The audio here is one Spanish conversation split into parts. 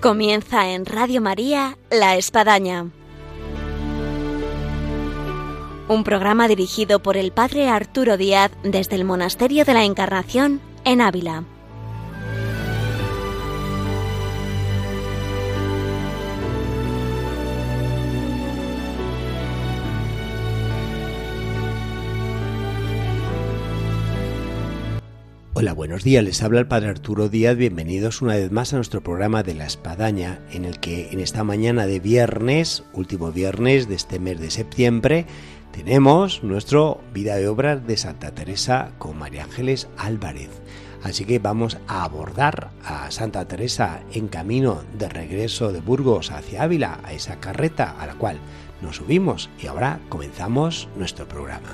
Comienza en Radio María La Espadaña. Un programa dirigido por el Padre Arturo Díaz desde el Monasterio de la Encarnación en Ávila. Hola, buenos días. Les habla el Padre Arturo Díaz. Bienvenidos una vez más a nuestro programa de la Espadaña, en el que en esta mañana de viernes, último viernes de este mes de septiembre, tenemos nuestro Vida de Obras de Santa Teresa con María Ángeles Álvarez. Así que vamos a abordar a Santa Teresa en camino de regreso de Burgos hacia Ávila, a esa carreta a la cual nos subimos y ahora comenzamos nuestro programa.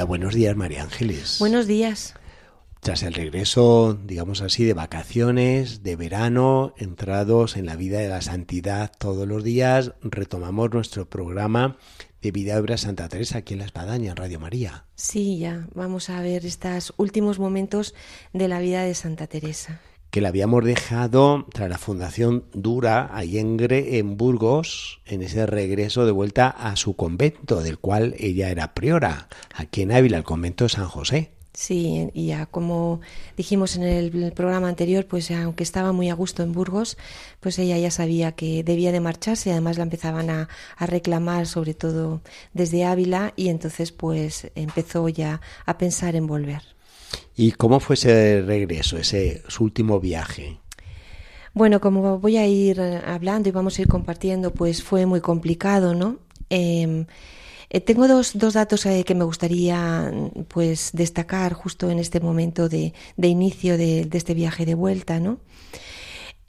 Hola, buenos días, María Ángeles. Buenos días. Tras el regreso, digamos así, de vacaciones, de verano, entrados en la vida de la santidad todos los días, retomamos nuestro programa de Vida Obra Santa Teresa aquí en La Espadaña, en Radio María. Sí, ya, vamos a ver estos últimos momentos de la vida de Santa Teresa. Que la habíamos dejado tras la fundación Dura, ahí en Burgos, en ese regreso de vuelta a su convento, del cual ella era priora, aquí en Ávila, el convento de San José. Sí, y ya como dijimos en el programa anterior, pues aunque estaba muy a gusto en Burgos, pues ella ya sabía que debía de marcharse además la empezaban a, a reclamar, sobre todo desde Ávila, y entonces pues empezó ya a pensar en volver. ¿Y cómo fue ese regreso, ese su último viaje? Bueno, como voy a ir hablando y vamos a ir compartiendo, pues fue muy complicado, ¿no? Eh, eh, tengo dos, dos datos eh, que me gustaría pues destacar justo en este momento de, de inicio de, este viaje de vuelta, ¿no?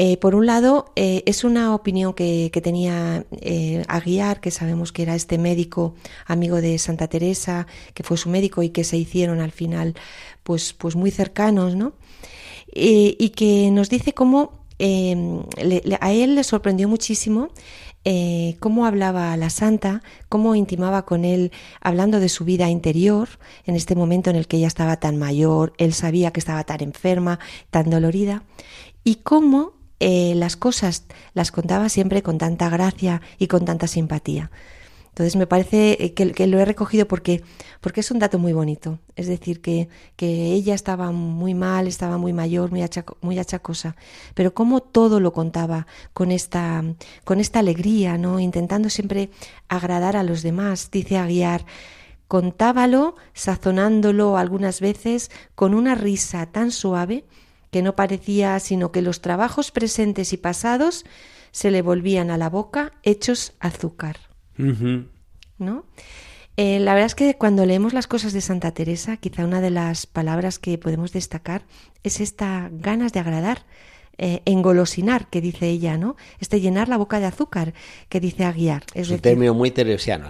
Eh, por un lado, eh, es una opinión que, tenía eh, Aguiar, que sabemos que era este médico amigo de Santa Teresa, que fue su médico y que se hicieron al final pues, pues muy cercanos, ¿no? y que nos dice cómo a él le sorprendió muchísimo cómo hablaba la santa, cómo intimaba con él hablando de su vida interior, en este momento en el que ella estaba tan mayor, él sabía que estaba tan enferma, tan dolorida, y cómo eh, las cosas las contaba siempre con tanta gracia y con tanta simpatía. Entonces me parece eh, que, lo he recogido porque, porque es un dato muy bonito. Es decir, que, que ella estaba muy mal, estaba muy mayor, muy, achaco, muy achacosa, pero cómo todo lo contaba con esta, con esta alegría, ¿no? intentando siempre agradar a los demás, dice Aguiar. Contábalo, sazonándolo algunas veces con una risa tan suave que no parecía sino que los trabajos presentes y pasados se le volvían a la boca hechos azúcar. Uh -huh. ¿No? Eh, la verdad es que cuando leemos las cosas de Santa Teresa, quizá una de las palabras que podemos destacar es esta ganas de agradar, eh, engolosinar, que dice ella, ¿no? Este llenar la boca de azúcar, que dice Aguiar. Es, es un decir, término muy teresiano,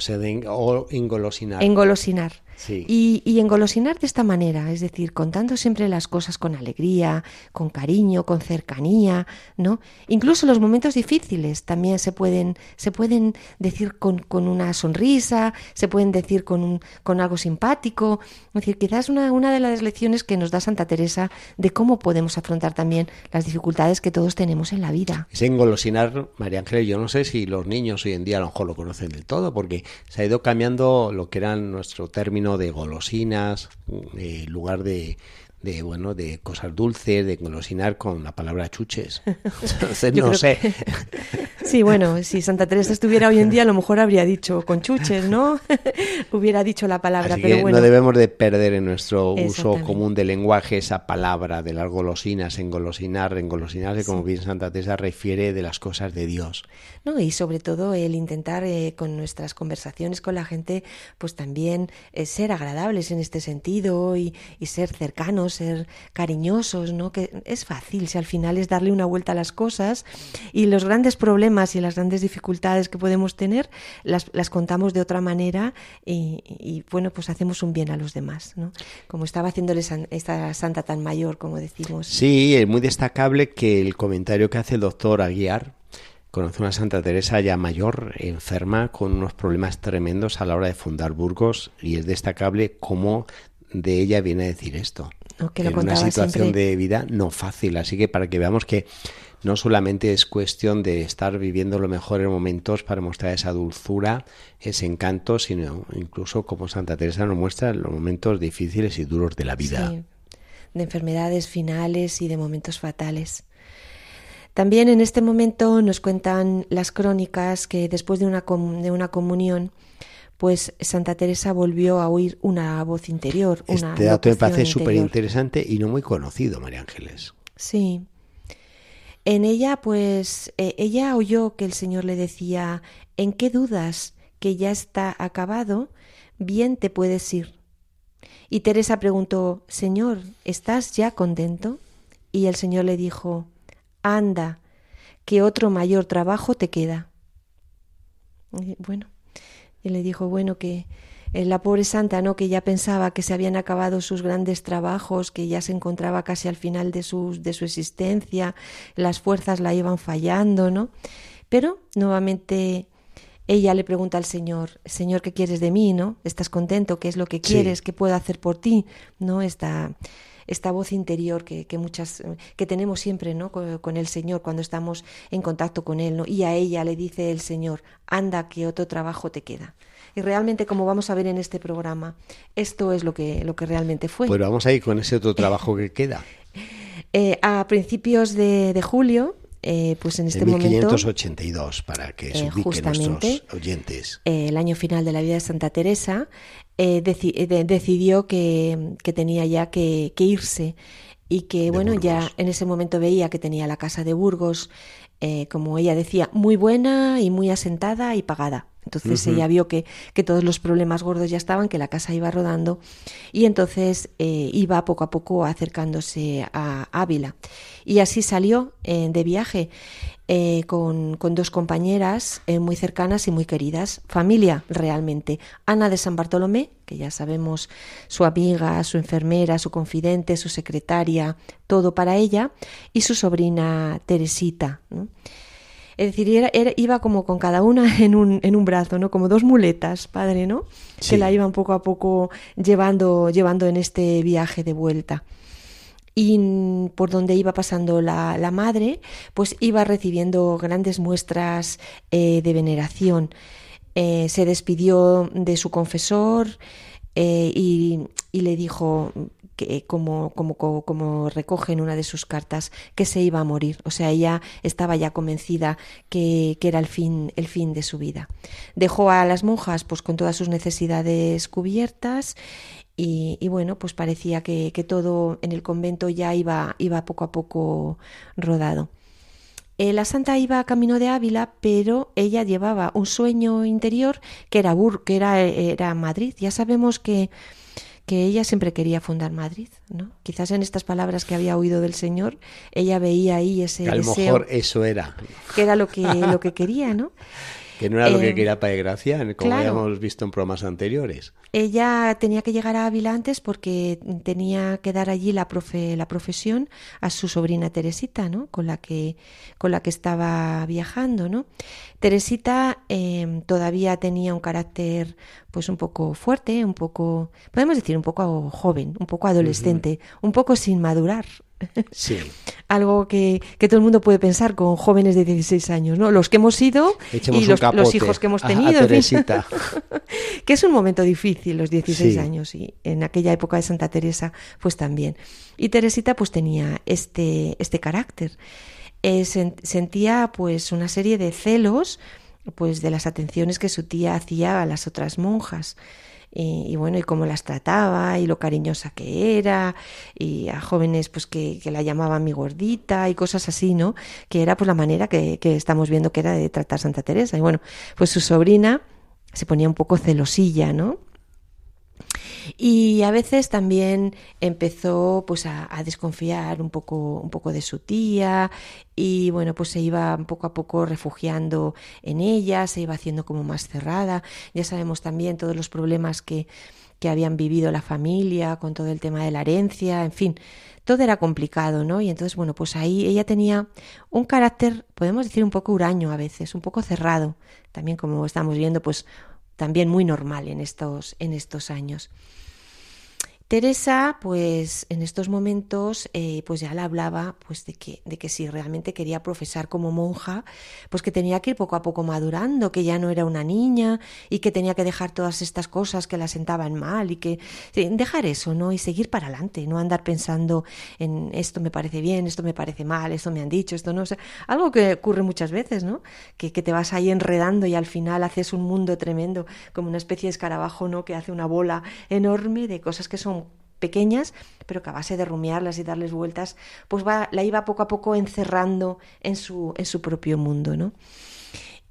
o engolosinar. Engolosinar. Sí. Y, y, engolosinar de esta manera, es decir, contando siempre las cosas con alegría, con cariño, con cercanía, ¿no? Incluso los momentos difíciles también se pueden, se pueden decir con, con una sonrisa, se pueden decir con, un, con algo simpático. Es decir, quizás una, una de las lecciones que nos da Santa Teresa de cómo podemos afrontar también las dificultades que todos tenemos en la vida. Ese engolosinar, María Ángeles, yo no sé si los niños hoy en día a lo mejor lo conocen del todo, porque se ha ido cambiando lo que era nuestro término de golosinas, en lugar de, de bueno de cosas dulces, de golosinar con la palabra chuches. Entonces, no sé. Que... Sí, bueno, si Santa Teresa estuviera hoy en día, a lo mejor habría dicho con chuches, ¿no? Hubiera dicho la palabra, Así pero que bueno. No debemos de perder en nuestro uso común del lenguaje esa palabra de las golosinas, engolosinar, engolosinarse, como sí. bien Santa Teresa refiere de las cosas de Dios. No, y sobre todo el intentar eh, con nuestras conversaciones con la gente, pues también eh, ser agradables en este sentido y, y ser cercanos ser cariñosos, ¿no? Que es fácil, si al final es darle una vuelta a las cosas y los grandes problemas y las grandes dificultades que podemos tener las, las contamos de otra manera y, bueno, pues hacemos un bien a los demás, ¿no? Como estaba haciéndole esta santa tan mayor, como decimos. Sí, es muy destacable que el comentario que hace el doctor Aguiar, conoce una Santa Teresa ya mayor, enferma, con unos problemas tremendos a la hora de fundar Burgos, y es destacable cómo de ella viene a decir esto. en una situación de vida no fácil, así que para que veamos que no solamente es cuestión de estar viviendo lo mejor en momentos para mostrar esa dulzura, ese encanto, sino incluso como Santa Teresa nos muestra los momentos difíciles y duros de la vida. Sí, de enfermedades finales y de momentos fatales. También en este momento nos cuentan las crónicas que después de una, de una comunión, pues Santa Teresa volvió a oír una voz interior. Una este dato me parece súper interesante y no muy conocido, María Ángeles. Sí. En ella, pues, eh, ella oyó que el Señor le decía, ¿en qué dudas que ya está acabado? Bien te puedes ir. Y Teresa preguntó, Señor, ¿estás ya contento? Y el Señor le dijo, anda, que otro mayor trabajo te queda. Y bueno, y le dijo, bueno, que eh, la pobre santa, ¿no? que ya pensaba que se habían acabado sus grandes trabajos, que ya se encontraba casi al final de su, de su existencia, las fuerzas la iban fallando, ¿no? Pero nuevamente ella le pregunta al Señor, Señor, ¿qué quieres de mí? ¿No? ¿Estás contento? ¿Qué es lo que quieres? ¿Qué puedo hacer por ti? ¿No? Esta, esta voz interior que, muchas que tenemos siempre ¿no? Con, el Señor cuando estamos en contacto con Él. ¿no? Y a ella le dice el Señor, anda que otro trabajo te queda. Y realmente, como vamos a ver en este programa, esto es lo que, lo que realmente fue. Pues vamos a ir con ese otro trabajo que queda. Eh, a principios de, julio, eh, pues en este momento. 1582, para que se eh, nuestros oyentes. el año final de la vida de Santa Teresa, eh, decidió que, tenía ya que, irse y que, bueno, ya en ese momento veía que tenía la casa de Burgos, eh, como ella decía, muy buena y muy asentada y pagada. Entonces ella vio que, que, todos los problemas gordos ya estaban, que la casa iba rodando y entonces eh, iba poco a poco acercándose a Ávila. Y así salió de viaje. Eh, con, dos compañeras eh, muy cercanas y muy queridas, familia realmente. Ana de San Bartolomé, que ya sabemos su amiga, su enfermera, su confidente, su secretaria, todo para ella, y su sobrina Teresita. Es decir, iba como con cada una en un, en un brazo, ¿no? Como dos muletas, padre, ¿no? Que la iban poco a poco llevando, llevando en este viaje de vuelta y por donde iba pasando la, madre, pues iba recibiendo grandes muestras eh, de veneración. Eh, se despidió de su confesor eh, y, le dijo que, como, como, como, recoge en una de sus cartas, que se iba a morir. O sea, ella estaba ya convencida que, que, era el fin, el fin de su vida. Dejó a las monjas pues con todas sus necesidades cubiertas y, bueno, pues parecía que, todo en el convento ya iba, iba poco a poco rodado. Eh, la santa iba camino de Ávila, pero ella llevaba un sueño interior que era, Bur, que era, era Madrid. Ya sabemos que, que ella siempre quería fundar Madrid, ¿no? Quizás en estas palabras que había oído del Señor, ella veía ahí ese a lo mejor eso era. Que era lo que, lo que quería, ¿no? Que no era lo que eh, quería Padre Gracia, como habíamos visto en programas anteriores. Ella tenía que llegar a Ávila antes porque tenía que dar allí la, profe, la profesión a su sobrina Teresita, ¿no? Con la que, con la que estaba viajando, ¿no? Teresita em, todavía tenía un carácter pues un poco fuerte, un poco, podemos decir, un poco joven, un poco adolescente, un poco sin madurar, Sí. Algo que, todo el mundo puede pensar con jóvenes de 16 años, ¿no? Los que hemos sido y los, hijos que hemos tenido. que es un momento difícil, los 16 años, y en aquella época de Santa Teresa, pues también. Y Teresita, pues tenía este, este carácter. Eh, sentía, pues, una serie de celos, pues, de las atenciones que su tía hacía a las otras monjas y, bueno, y cómo las trataba y lo cariñosa que era y a jóvenes pues que, que, la llamaban mi gordita y cosas así, ¿no? Que era pues la manera que, que estamos viendo que era de tratar Santa Teresa. Y bueno, pues su sobrina se ponía un poco celosilla, ¿no? Y a veces también empezó pues a, desconfiar un poco, un poco de su tía y bueno, pues se iba poco a poco refugiando en ella, se iba haciendo como más cerrada. Ya sabemos también todos los problemas que, que habían vivido la familia con todo el tema de la herencia, en fin, todo era complicado, ¿no? Y entonces, bueno, pues ahí ella tenía un carácter, podemos decir, un poco huraño a veces, un poco cerrado, también como estamos viendo, pues también muy normal en estos, en estos años. Teresa, pues en estos momentos, eh, pues ya le hablaba, pues de que, de que si realmente quería profesar como monja, pues que tenía que ir poco a poco madurando, que ya no era una niña y que tenía que dejar todas estas cosas que la sentaban mal y que dejar eso, ¿no? Y seguir para adelante, no andar pensando en esto me parece bien, esto me parece mal, esto me han dicho, esto no, sé, algo que ocurre muchas veces, ¿no? Que, que te vas ahí enredando y al final haces un mundo tremendo, como una especie de escarabajo, ¿no? Que hace una bola enorme de cosas que son pequeñas, pero que a base de rumiarlas y darles vueltas, pues va, la iba poco a poco encerrando en su, en su propio mundo, ¿no?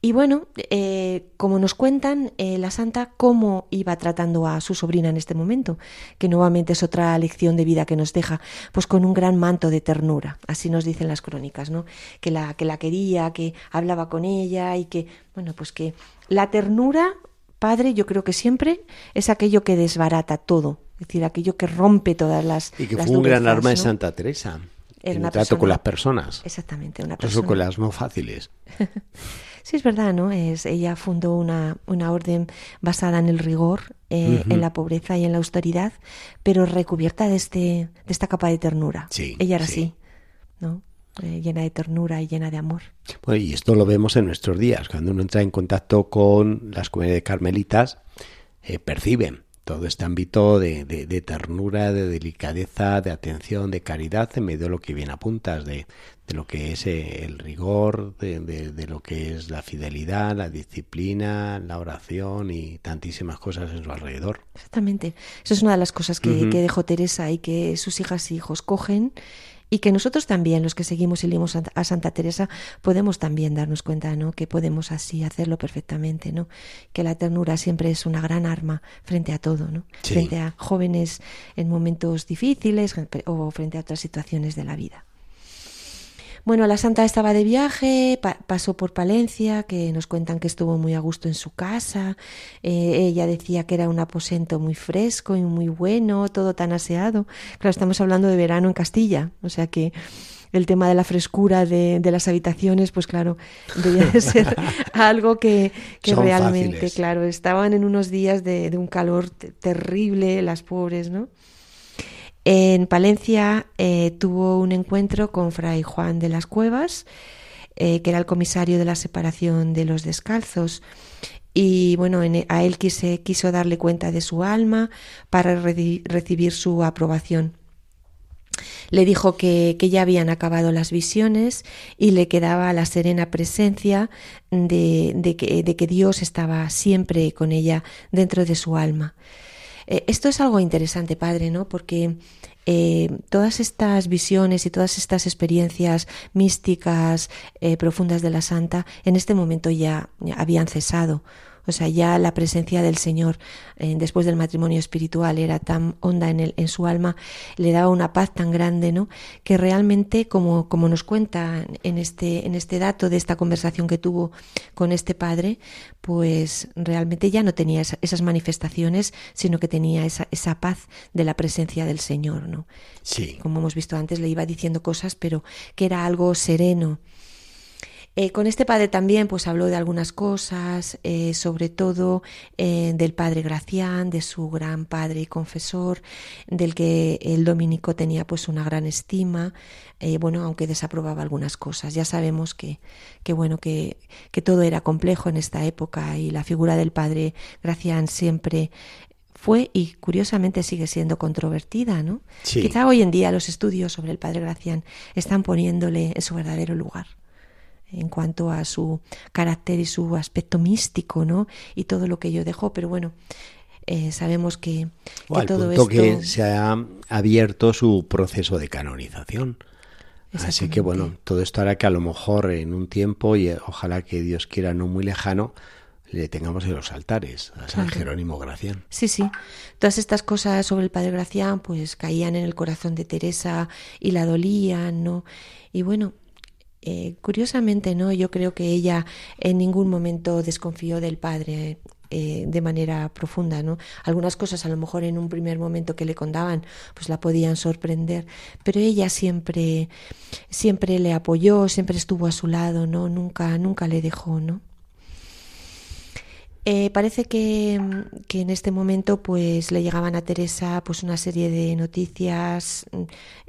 Y bueno, eh, como nos cuentan, eh, la santa cómo iba tratando a su sobrina en este momento, que nuevamente es otra lección de vida que nos deja, pues con un gran manto de ternura, así nos dicen las crónicas, ¿no? Que la, que la quería, que hablaba con ella y que, bueno, pues que la ternura, padre, yo creo que siempre es aquello que desbarata todo, es decir, aquello que rompe todas las. Y que fue un gran arma de Santa Teresa. en el trato con las personas. Exactamente, una persona. Eso con las no fáciles. sí, es verdad, ¿no? Es, ella fundó una, una orden basada en el rigor, eh, en la pobreza y en la austeridad, pero recubierta de, este, de esta capa de ternura. Sí, ella era así, ¿no? Eh, llena de ternura y llena de amor. Bueno, y esto lo vemos en nuestros días. Cuando uno entra en contacto con las comunidades carmelitas, eh, perciben todo este ámbito de, de, ternura, de delicadeza, de atención, de caridad, en medio de lo que bien apuntas, de, de lo que es eh, el rigor, de, lo que es la fidelidad, la disciplina, la oración y tantísimas cosas en su alrededor. Exactamente. Eso es una de las cosas que, que dejó Teresa y que sus hijas y hijos cogen y que nosotros también, los que seguimos y leemos a Santa Teresa, podemos también darnos cuenta, ¿no? Que podemos así hacerlo perfectamente, ¿no? Que la ternura siempre es una gran arma frente a todo, ¿no? Frente a jóvenes en momentos difíciles o frente a otras situaciones de la vida. Bueno, la santa estaba de viaje, pasó por Palencia, que nos cuentan que estuvo muy a gusto en su casa. Eh, ella decía que era un aposento muy fresco y muy bueno, todo tan aseado. Claro, estamos hablando de verano en Castilla, o sea que el tema de la frescura de, las habitaciones, pues claro, debía de ser algo que, realmente, claro, estaban en unos días de, de un calor terrible, las pobres, ¿no? En Palencia eh, tuvo un encuentro con Fray Juan de las Cuevas, eh, que era el comisario de la separación de los descalzos. Y bueno, e, a él quiso darle cuenta de su alma para recibir su aprobación. Le dijo que, ya habían acabado las visiones y le quedaba la serena presencia de, que, de que Dios estaba siempre con ella dentro de su alma. Eh, esto es algo interesante, padre, ¿no? Porque eh, todas estas visiones y todas estas experiencias místicas eh, profundas de la santa en este momento ya habían cesado. O sea, ya la presencia del Señor eh, después del matrimonio espiritual era tan honda en, el, en su alma, le daba una paz tan grande, ¿no? Que realmente, como, como nos cuenta en este, en este dato de esta conversación que tuvo con este padre, pues realmente ya no tenía esas manifestaciones, sino que tenía esa, esa paz de la presencia del Señor, ¿no? Sí. Como hemos visto antes, le iba diciendo cosas, pero que era algo sereno, eh, con este padre también pues habló de algunas cosas, eh, sobre todo eh, del padre Gracián, de su gran padre y confesor, del que el dominico tenía pues una gran estima, bueno, aunque desaprobaba algunas cosas. Ya sabemos que, que bueno, que, que todo era complejo en esta época y la figura del padre Gracián siempre fue y curiosamente sigue siendo controvertida, ¿no? Quizá hoy en día los estudios sobre el padre Gracián están poniéndole en su verdadero lugar en cuanto a su carácter y su aspecto místico, ¿no? Y todo lo que ello dejó, pero bueno, eh, sabemos que, que todo esto... que se ha abierto su proceso de canonización. Así que bueno, todo esto hará que a lo mejor en un tiempo, y ojalá que Dios quiera no muy lejano, le tengamos en los altares a San Jerónimo Gracián. Sí, sí. Todas estas cosas sobre el Padre Gracián pues caían en el corazón de Teresa y la dolían, ¿no? Y bueno, eh, curiosamente, ¿no? Yo creo que ella en ningún momento desconfió del Padre. Eh, de manera profunda, ¿no? Algunas cosas a lo mejor en un primer momento que le contaban, pues la podían sorprender, pero ella siempre, siempre le apoyó, siempre estuvo a su lado, ¿no? Nunca, nunca le dejó, ¿no? Eh, parece que, en este momento pues le llegaban a Teresa pues una serie de noticias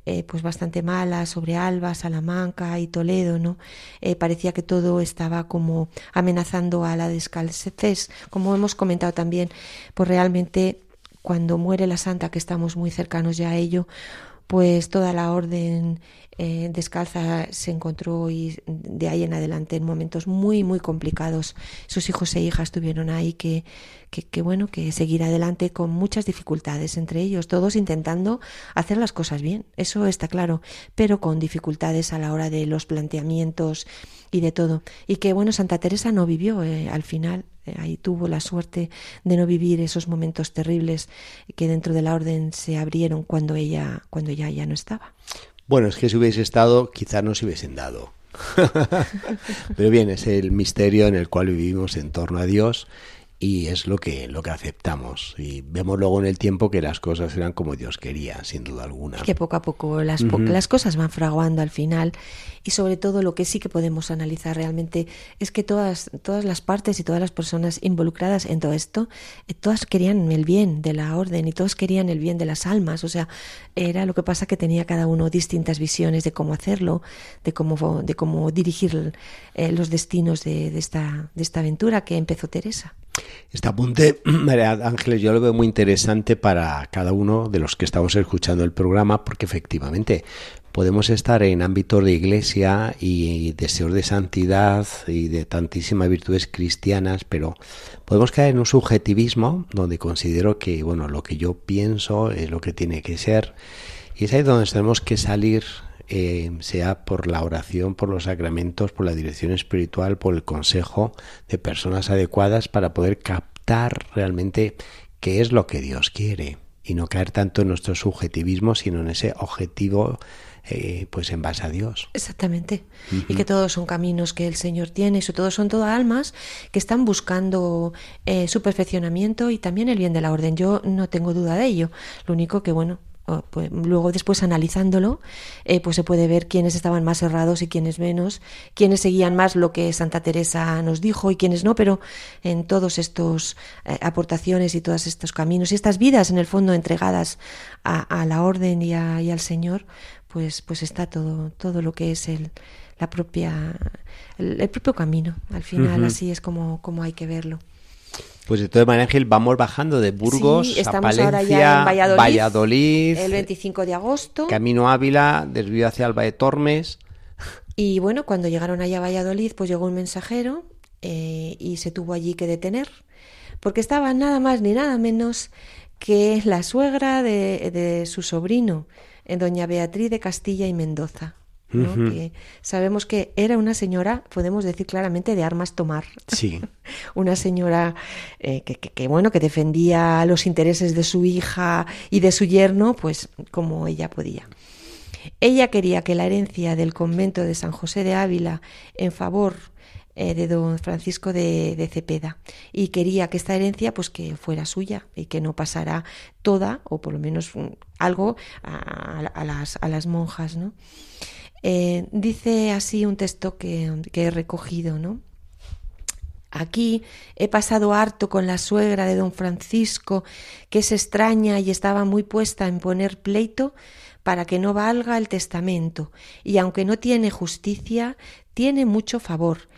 eh, pues bastante malas sobre Alba, Salamanca y Toledo, ¿no? Eh, parecía que todo estaba como amenazando a la descalcez, como hemos comentado también, pues realmente cuando muere la santa, que estamos muy cercanos ya a ello, pues toda la orden eh, descalza se encontró y de ahí en adelante en momentos muy muy complicados. Sus hijos e hijas tuvieron ahí que, que, bueno que seguir adelante con muchas dificultades entre ellos todos intentando hacer las cosas bien eso está claro pero con dificultades a la hora de los planteamientos y de todo. Y que bueno Santa Teresa no vivió eh, al final eh, ahí tuvo la suerte de no vivir esos momentos terribles que dentro de la orden se abrieron cuando ella cuando ella ya no estaba bueno, es que si hubiese estado, quizás no se hubiesen dado. Pero bien, es el misterio en el cual vivimos en torno a Dios y es lo que, lo que aceptamos. Y vemos luego en el tiempo que las cosas eran como Dios quería, sin duda alguna. Que poco a poco las, las cosas van fraguando al final y sobre todo lo que sí que podemos analizar realmente es que todas, todas las partes y todas las personas involucradas en todo esto, eh, todas querían el bien de la orden y todos querían el bien de las almas. O sea, era lo que pasa que tenía cada uno distintas visiones de cómo hacerlo, de cómo, de cómo dirigir eh, los destinos de, de, esta, de esta aventura que empezó Teresa. Este apunte, María Ángeles, yo lo veo muy interesante para cada uno de los que estamos escuchando el programa, porque efectivamente podemos estar en ámbitos de iglesia y deseos de santidad y de tantísimas virtudes cristianas, pero podemos caer en un subjetivismo donde considero que, bueno, lo que yo pienso es lo que tiene que ser. Y es ahí donde tenemos que salir eh, sea por la oración, por los sacramentos, por la dirección espiritual, por el consejo de personas adecuadas para poder captar realmente qué es lo que Dios quiere y no caer tanto en nuestro subjetivismo, sino en ese objetivo eh, pues en base a Dios. Exactamente. Y que todos son caminos que el Señor tiene, y todos son todas almas que están buscando eh, su perfeccionamiento y también el bien de la orden. Yo no tengo duda de ello. Lo único que, bueno, pues, luego después analizándolo, eh, pues se puede ver quiénes estaban más errados y quiénes menos, quiénes seguían más lo que Santa Teresa nos dijo y quiénes no, pero en todos estos eh, aportaciones y todos estos caminos y estas vidas en el fondo entregadas a, la orden y, al Señor, pues, pues está todo, todo lo que es el, la propia, el, propio camino. Al final así es como, como hay que verlo. Pues de todas maneras, Ángel, vamos bajando de Burgos a Palencia, ahora ya en Valladolid, Valladolid, el 25 de agosto. Camino Ávila, desvío hacia Alba de Tormes. Y bueno, cuando llegaron allá a Valladolid, pues llegó un mensajero eh, y se tuvo allí que detener, porque estaba nada más ni nada menos que la suegra de, de su sobrino, doña Beatriz de Castilla y Mendoza que sabemos que era una señora, podemos decir claramente, de armas tomar. Sí. una señora eh, que, bueno, que defendía los intereses de su hija y de su yerno, pues como ella podía. Ella quería que la herencia del convento de San José de Ávila en favor eh, de don Francisco de, Cepeda y quería que esta herencia pues que fuera suya y que no pasara toda o por lo menos mm, algo a, las, a las monjas, ¿no? Eh, dice así un texto que, he recogido, ¿no? Aquí he pasado harto con la suegra de don Francisco, que es extraña y estaba muy puesta en poner pleito para que no valga el testamento, y aunque no tiene justicia, tiene mucho favor.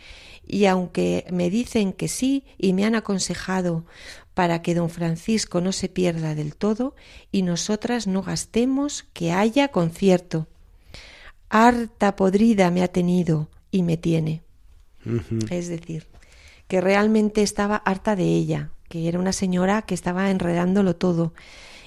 Y aunque me dicen que sí y me han aconsejado para que don Francisco no se pierda del todo y nosotras no gastemos que haya concierto harta podrida me ha tenido y me tiene. Es decir, que realmente estaba harta de ella, que era una señora que estaba enredándolo todo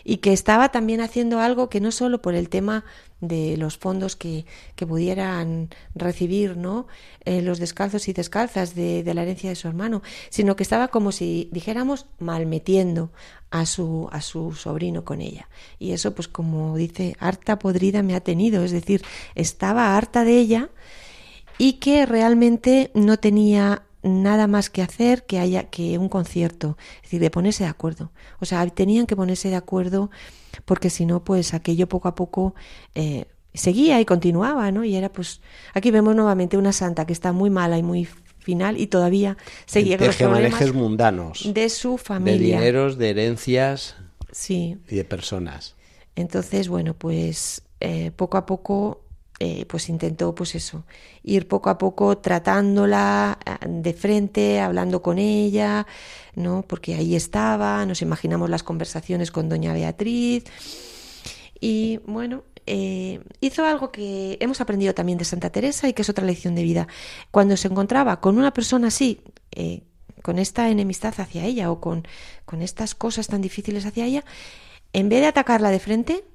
y que estaba también haciendo algo que no solo por el tema de los fondos que, que pudieran recibir ¿no? Eh, los descalzos y descalzas de, de, la herencia de su hermano, sino que estaba como si dijéramos malmetiendo a su, a su sobrino con ella. Y eso, pues como dice, harta podrida me ha tenido, es decir, estaba harta de ella y que realmente no tenía nada más que hacer que haya que un concierto, es decir, de ponerse de acuerdo. O sea, tenían que ponerse de acuerdo porque si no, pues aquello poco a poco eh, seguía y continuaba, ¿no? Y era pues, aquí vemos nuevamente una santa que está muy mala y muy final y todavía seguía con los problemas mundanos de su familia. De dineros, de herencias sí. y de personas. Entonces, bueno, pues eh, poco a poco eh, pues intentó pues eso ir poco a poco tratándola eh, de frente hablando con ella no porque ahí estaba nos imaginamos las conversaciones con doña Beatriz. Y bueno eh, hizo algo que hemos aprendido también de Santa Teresa y que es otra lección de vida. Cuando se encontraba con una persona así con esta enemistad hacia ella o con, con estas cosas tan difíciles hacia ella en vez de atacarla de frente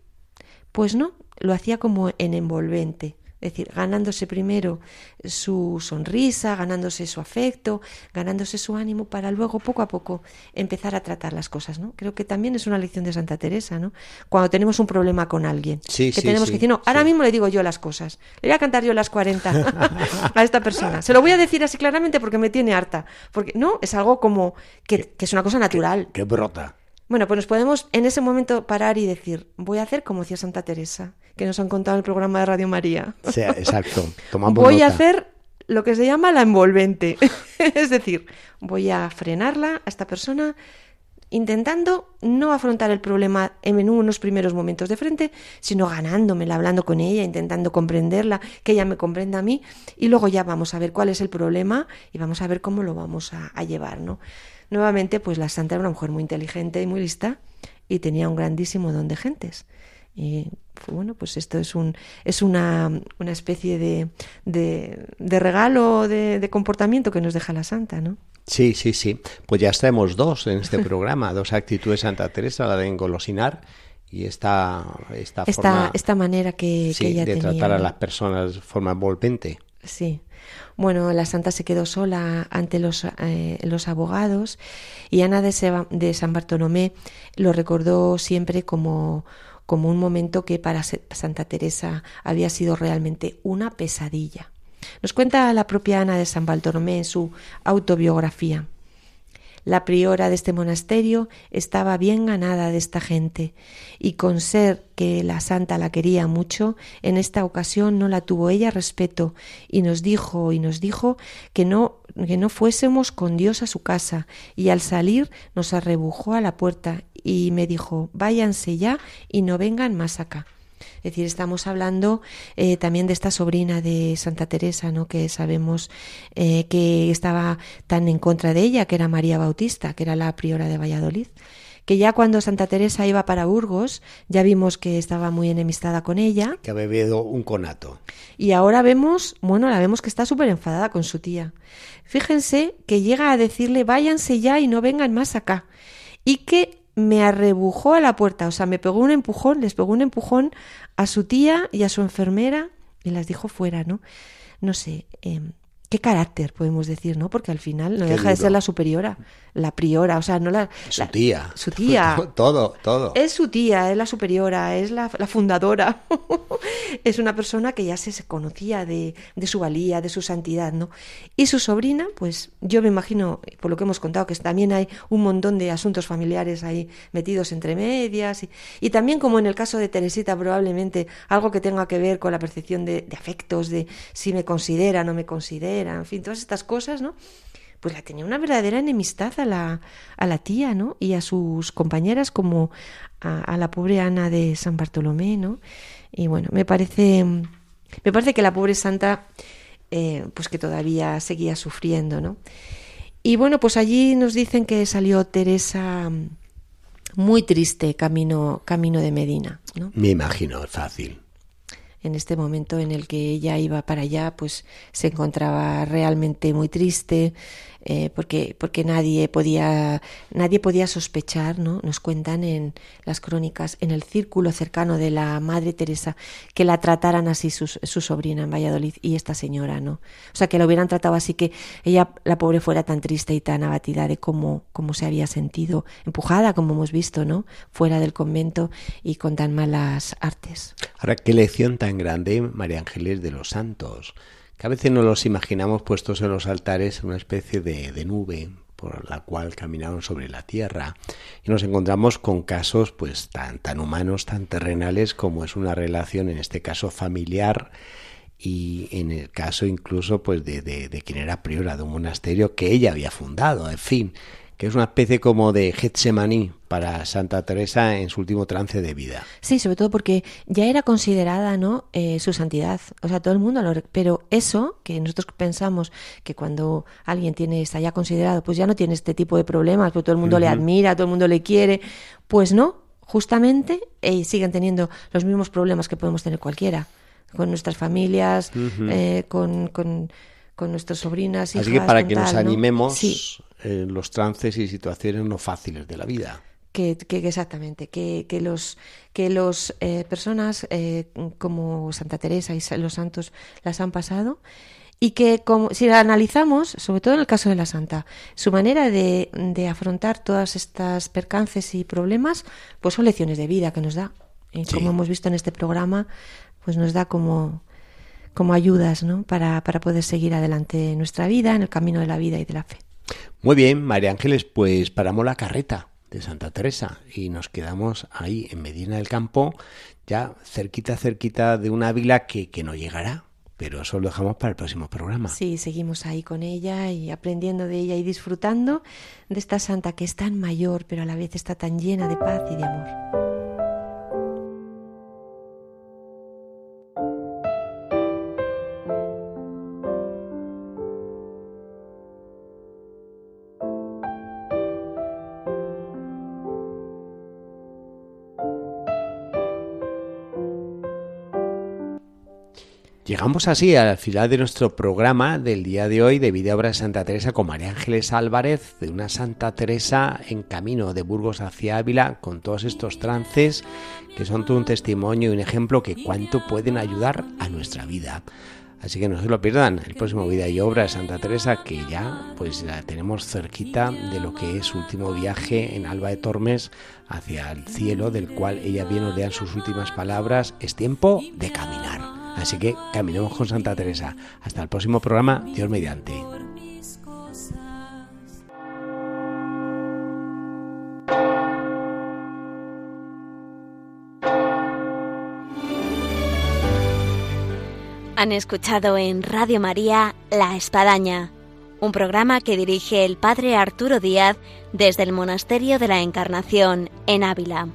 pues no, lo hacía como en envolvente, es decir, ganándose primero su sonrisa, ganándose su afecto, ganándose su ánimo para luego poco a poco empezar a tratar las cosas, ¿no? Creo que también es una lección de Santa Teresa, ¿no? Cuando tenemos un problema con alguien, que tenemos que decir, no, ahora mismo le digo yo las cosas, le voy a cantar yo las 40 a esta persona. Se lo voy a decir así claramente porque me tiene harta, porque no, es algo como que, es una cosa natural. que brota. Bueno, pues nos podemos en ese momento parar y decir, voy a hacer como decía Santa Teresa, que nos han contado en el programa de Radio María. Sí, exacto. voy a hacer lo que se llama la envolvente. es decir, voy a frenarla a esta persona intentando no afrontar el problema en unos primeros momentos de frente, sino ganándomela, hablando con ella, intentando comprenderla, que ella me comprenda a mí, y luego ya vamos a ver cuál es el problema y vamos a ver cómo lo vamos a, a llevar, ¿no? Nuevamente, pues la santa era una mujer muy inteligente y muy lista y tenía un grandísimo don de gentes. Y bueno, pues esto es, un, es una, una especie de, de, regalo de, de, comportamiento que nos deja la santa, ¿no? Sí, sí, sí. Pues ya estamos dos en este programa, dos actitudes de Santa Teresa, la de engolosinar y esta, esta, forma esta manera que, que ella de tratar a las personas de forma envolvente. Sí. Bueno, la santa se quedó sola ante los, eh, los abogados y Ana de, de, San Bartolomé lo recordó siempre como, como un momento que para Santa Teresa había sido realmente una pesadilla. Nos cuenta la propia Ana de San Bartolomé en su autobiografía. La priora de este monasterio estaba bien ganada de esta gente, y con ser que la santa la quería mucho, en esta ocasión no la tuvo ella respeto, y nos dijo y nos dijo que no que no fuésemos con Dios a su casa, y al salir nos arrebujó a la puerta y me dijo váyanse ya y no vengan más acá. Es decir, estamos hablando eh, también de esta sobrina de Santa Teresa, ¿no? que sabemos eh, que estaba tan en contra de ella, que era María Bautista, que era la priora de Valladolid que ya cuando Santa Teresa iba para Burgos, ya vimos que estaba muy enemistada con ella. Que ha bebido un conato. Y ahora vemos, bueno, la vemos que está súper enfadada con su tía. Fíjense que llega a decirle, váyanse ya y no vengan más acá. Y que me arrebujó a la puerta, o sea, me pegó un empujón, les pegó un empujón a su tía y a su enfermera y las dijo fuera, ¿no? No sé, eh, qué carácter podemos decir, ¿no? Porque al final no deja de ser la superiora, la priora, o sea, no la... Su tía. Su tía. Todo, todo. Es su tía, es la superiora, es la, fundadora. es una persona que ya se, conocía de, de, su valía, de su santidad, ¿no? Y su sobrina, pues yo me imagino, por lo que hemos contado, que también hay un montón de asuntos familiares ahí metidos entre medias. Y, y también como en el caso de Teresita, probablemente algo que tenga que ver con la percepción de, de afectos, de si me considera, no me considera en fin, todas estas cosas, ¿no? Pues la tenía una verdadera enemistad a la, a la tía, ¿no? Y a sus compañeras como a, la pobre Ana de San Bartolomé, ¿no? Y bueno, me parece, me parece que la pobre santa, eh, pues que todavía seguía sufriendo, ¿no? Y bueno, pues allí nos dicen que salió Teresa muy triste camino, camino de Medina, ¿no? Me imagino, fácil en este momento en el que ella iba para allá, pues se encontraba realmente muy triste, eh, porque, porque nadie podía, nadie podía sospechar, ¿no? Nos cuentan en las crónicas, en el círculo cercano de la Madre Teresa, que la trataran así su, su sobrina en Valladolid y esta señora, ¿no? O sea, que la hubieran tratado así que ella, la pobre, fuera tan triste y tan abatida de cómo, cómo se había sentido, empujada, como hemos visto, ¿no? Fuera del convento y con tan malas artes. Ahora, qué lección tan grande, María Ángeles, de los santos a veces no los imaginamos puestos en los altares en una especie de, nube por la cual caminaron sobre la tierra y nos encontramos con casos pues tan tan humanos tan terrenales como es una relación en este caso familiar y en el caso incluso pues de, de quien era priora de un monasterio que ella había fundado en fin que es una especie como de Getsemaní para Santa Teresa en su último trance de vida. Sí, sobre todo porque ya era considerada, ¿no? Eh, su santidad. O sea, todo el mundo lo. Pero eso, que nosotros pensamos que cuando alguien tiene está ya considerado, pues ya no tiene este tipo de problemas, porque todo el mundo le admira, todo el mundo le quiere. Pues no, justamente eh, siguen teniendo los mismos problemas que podemos tener cualquiera, con nuestras familias, eh, con, con, nuestras sobrinas. Así que para que nos animemos. Eh, los trances y situaciones no fáciles de la vida. Que, que exactamente, que, que, los que los eh, personas eh, como Santa Teresa y los santos las han pasado y que como, si la analizamos, sobre todo en el caso de la santa, su manera de, de afrontar todas estas percances y problemas, pues son lecciones de vida que nos da. Y como hemos visto en este programa, pues nos da como, como ayudas ¿no? para, para poder seguir adelante nuestra vida, en el camino de la vida y de la fe. Muy bien, María Ángeles, pues paramos la carreta de Santa Teresa y nos quedamos ahí en Medina del Campo, ya cerquita, cerquita de una vila que, que no llegará, pero eso lo dejamos para el próximo programa. Sí, seguimos ahí con ella y aprendiendo de ella y disfrutando de esta santa que es tan mayor, pero a la vez está tan llena de paz y de amor. Llegamos así al final de nuestro programa del día de hoy de Vida Obra de Santa Teresa con María Ángeles Álvarez, de una Santa Teresa en camino de Burgos hacia Ávila, con todos estos trances que son todo un testimonio y un ejemplo que cuánto pueden ayudar a nuestra vida. Así que no se lo pierdan, el próximo Vida y Obra de Santa Teresa, que ya pues la tenemos cerquita de lo que es su último viaje en Alba de Tormes hacia el cielo, del cual ella bien lean sus últimas palabras, es tiempo de caminar. Así que caminemos con Santa Teresa. Hasta el próximo programa, Dios mediante. Han escuchado en Radio María La Espadaña, un programa que dirige el Padre Arturo Díaz desde el Monasterio de la Encarnación en Ávila.